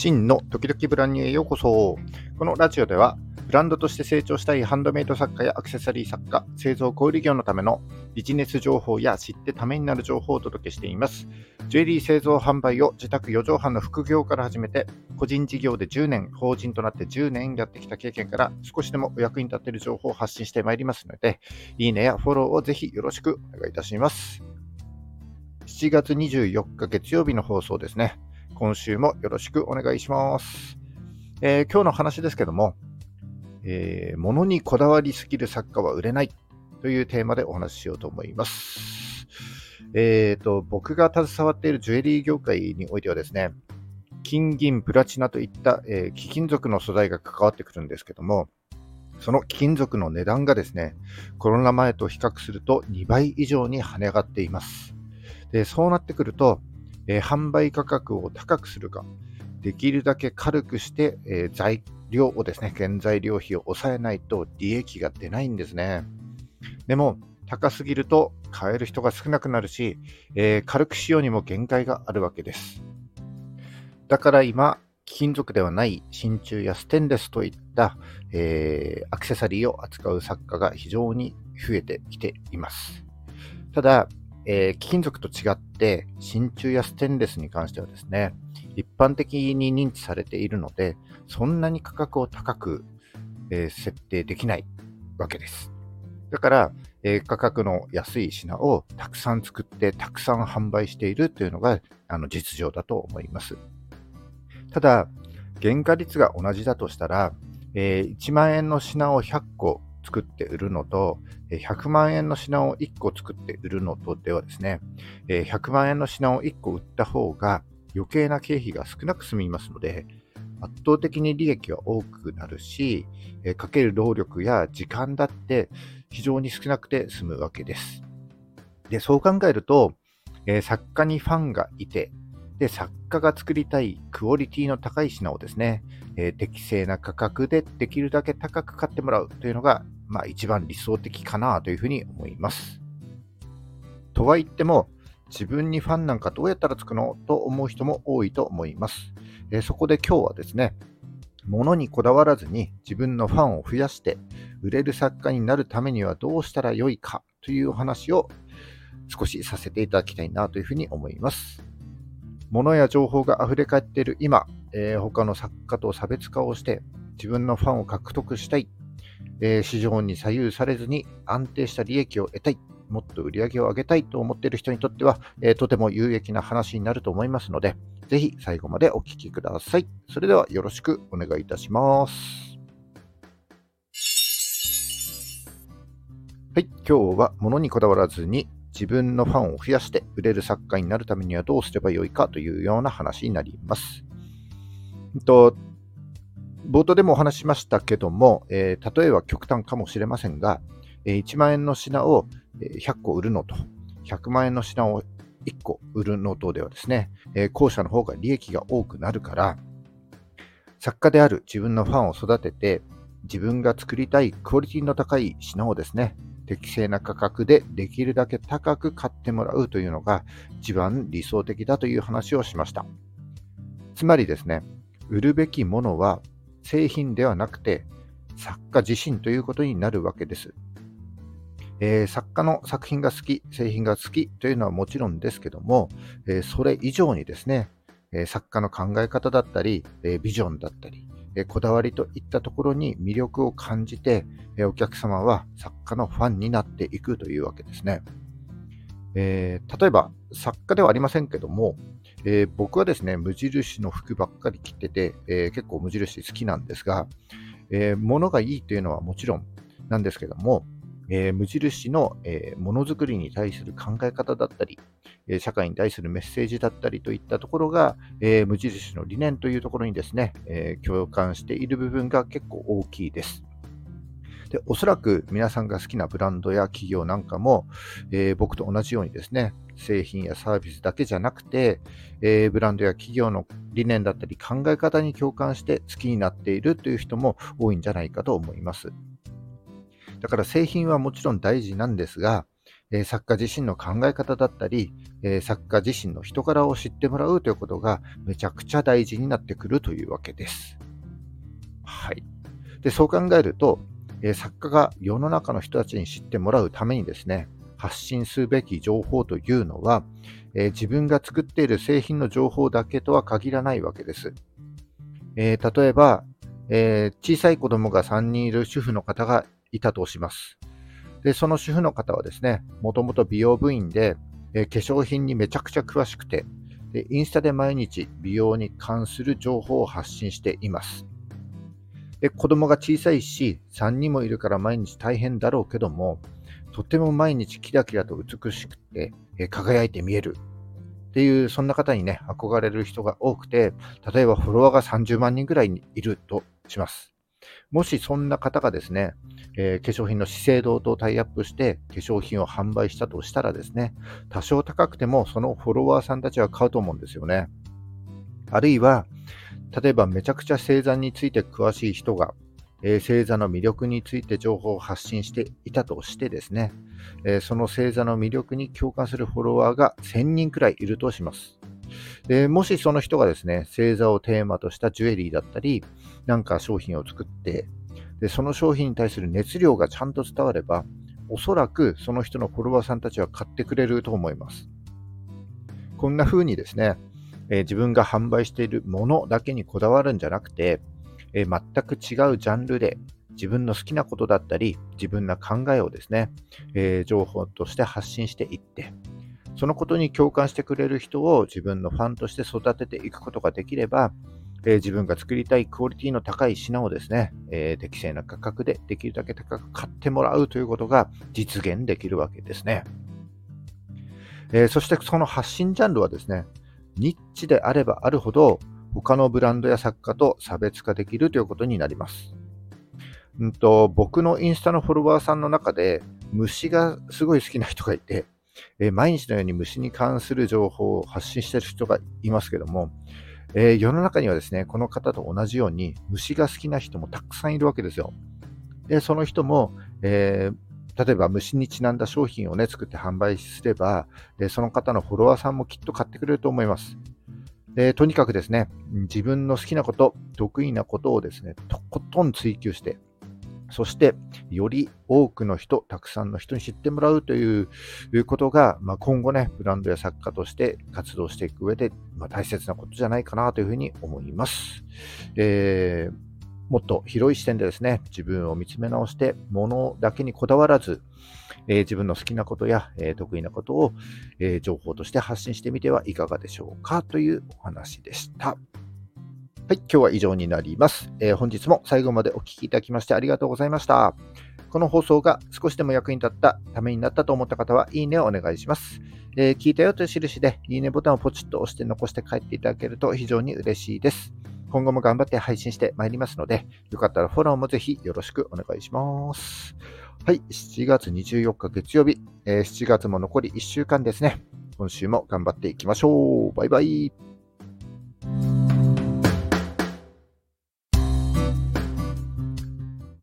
真の時々ブランニュへようこそ。このラジオでは、ブランドとして成長したいハンドメイド作家やアクセサリー作家、製造小売業のためのビジネス情報や知ってためになる情報をお届けしています。ジュエリー製造販売を自宅4畳半の副業から始めて、個人事業で10年、法人となって10年やってきた経験から少しでもお役に立てる情報を発信してまいりますので、いいねやフォローをぜひよろしくお願いいたします。7月24日月曜日の放送ですね。今週もよろしくお願いします。えー、今日の話ですけども、えー、物にこだわりすぎる作家は売れないというテーマでお話ししようと思います。えーと、僕が携わっているジュエリー業界においてはですね、金銀プラチナといった、えー、貴金属の素材が関わってくるんですけども、その貴金属の値段がですね、コロナ前と比較すると2倍以上に跳ね上がっています。でそうなってくると、えー、販売価格を高くするか、できるだけ軽くして、えー、材料をですね、原材料費を抑えないと利益が出ないんですね。でも、高すぎると買える人が少なくなるし、えー、軽くしようにも限界があるわけです。だから今、金属ではない真鍮やステンレスといった、えー、アクセサリーを扱う作家が非常に増えてきています。ただ、えー、貴金属と違って、真鍮やステンレスに関してはですね、一般的に認知されているので、そんなに価格を高く、えー、設定できないわけです。だから、えー、価格の安い品をたくさん作って、たくさん販売しているというのがあの実情だと思います。ただ、原価率が同じだとしたら、えー、1万円の品を100個作って売るのと、100万円の品を1個作って売るのとではですね、100万円の品を1個売った方が余計な経費が少なく済みますので、圧倒的に利益は多くなるし、かける労力や時間だって非常に少なくて済むわけです。で、そう考えると、作家にファンがいて、で、作家が作りたいクオリティの高い品をですね、えー、適正な価格でできるだけ高く買ってもらうというのが、まあ一番理想的かなというふうに思います。とは言っても、自分にファンなんかどうやったらつくのと思う人も多いと思います。え、そこで今日はですね、物にこだわらずに自分のファンを増やして売れる作家になるためにはどうしたらよいかというお話を少しさせていただきたいなというふうに思います。物や情報が溢れ返っている今、えー、他の作家と差別化をして自分のファンを獲得したい、えー、市場に左右されずに安定した利益を得たい、もっと売り上げを上げたいと思っている人にとっては、えー、とても有益な話になると思いますので、ぜひ最後までお聞きください。それではよろしくお願いいたします。はい、今日は物にこだわらずに自分のファンを増やして売れる作家になるためにはどうすればよいかというような話になります。と冒頭でもお話しましたけども、えー、例えば極端かもしれませんが、えー、1万円の品を100個売るのと、100万円の品を1個売るのとではですね、えー、後者の方が利益が多くなるから、作家である自分のファンを育てて、自分が作りたいクオリティの高い品をですね、適正な価格でできるだけ高く買ってもらうというのが一番理想的だという話をしました。つまりですね、売るべきものは製品ではなくて作家自身ということになるわけです。えー、作家の作品が好き、製品が好きというのはもちろんですけども、えー、それ以上にですね、えー、作家の考え方だったり、えビジョンだったり、えこだわりといったところに魅力を感じて、えお客様は作家のファンになっていくというわけですね。え、例えば、作家ではありませんけども、えー、僕はですね、無印の服ばっかり着てて、えー、結構無印好きなんですが、え物がいいというのはもちろんなんですけども、え無印の、えものづくりに対する考え方だったり、え社会に対するメッセージだったりといったところが、え無印の理念というところにですね、え共感している部分が結構大きいです。で、おそらく皆さんが好きなブランドや企業なんかも、えー、僕と同じようにですね、製品やサービスだけじゃなくて、えー、ブランドや企業の理念だったり考え方に共感して好きになっているという人も多いんじゃないかと思います。だから製品はもちろん大事なんですが、え作家自身の考え方だったり、え作家自身の人柄を知ってもらうということがめちゃくちゃ大事になってくるというわけです。はい。で、そう考えると、え作家が世の中の人たちに知ってもらうためにですね、発信すべき情報というのは、え、自分が作っている製品の情報だけとは限らないわけです。え、例えば、え、小さい子供が3人いる主婦の方がいたとします。で、その主婦の方はですね、もともと美容部員で、え化粧品にめちゃくちゃ詳しくてで、インスタで毎日美容に関する情報を発信しています。で子供が小さいし、3人もいるから毎日大変だろうけども、とても毎日キラキラと美しくて、輝いて見えるっていう、そんな方にね、憧れる人が多くて、例えばフォロワーが30万人ぐらいいるとします。もしそんな方がですね、えー、化粧品の資生堂とタイアップして化粧品を販売したとしたらですね、多少高くてもそのフォロワーさんたちは買うと思うんですよね。あるいは、例えばめちゃくちゃ星座について詳しい人がえー、星座の魅力について情報を発信していたとしてですね、えー、その星座の魅力に共感するフォロワーが1000人くらいいるとします。でもしその人がですね、星座をテーマとしたジュエリーだったり、なんか商品を作って、でその商品に対する熱量がちゃんと伝われば、おそらくその人のフォロワーさんたちは買ってくれると思います。こんな風にですね、えー、自分が販売しているものだけにこだわるんじゃなくて、えー、全く違うジャンルで自分の好きなことだったり、自分の考えをですね、えー、情報として発信していって、そのことに共感してくれる人を自分のファンとして育てていくことができれば、えー、自分が作りたいクオリティの高い品をですね、えー、適正な価格でできるだけ高く買ってもらうということが実現できるわけですね。えー、そしてその発信ジャンルはですね、ニッチであればあるほど、他のブランドや作家と差別化できるということになります。うんと、僕のインスタのフォロワーさんの中で虫がすごい好きな人がいて、え毎日のように虫に関する情報を発信している人がいますけども、えー、世の中にはですね、この方と同じように虫が好きな人もたくさんいるわけですよ。で、その人も、えー、例えば虫にちなんだ商品をね、作って販売すれば、でその方のフォロワーさんもきっと買ってくれると思います。でとにかくですね、自分の好きなこと、得意なことをですね、とことん追求して、そして、より多くの人、たくさんの人に知ってもらうということが、まあ、今後ね、ブランドや作家として活動していく上で、まあ、大切なことじゃないかなというふうに思います。えーもっと広い視点でですね、自分を見つめ直して、ものだけにこだわらず、えー、自分の好きなことや、えー、得意なことを、えー、情報として発信してみてはいかがでしょうかというお話でした。はい、今日は以上になります。え本日も最後までお聴きいただきましてありがとうございました。この放送が少しでも役に立った、ためになったと思った方は、いいねをお願いします。え聞いたよという印で、いいねボタンをポチッと押して残して帰っていただけると非常に嬉しいです。今後も頑張って配信してまいりますので、よかったらフォローもぜひよろしくお願いします。はい、7月24日月曜日、えー、7月も残り1週間ですね。今週も頑張っていきましょう。バイバイ。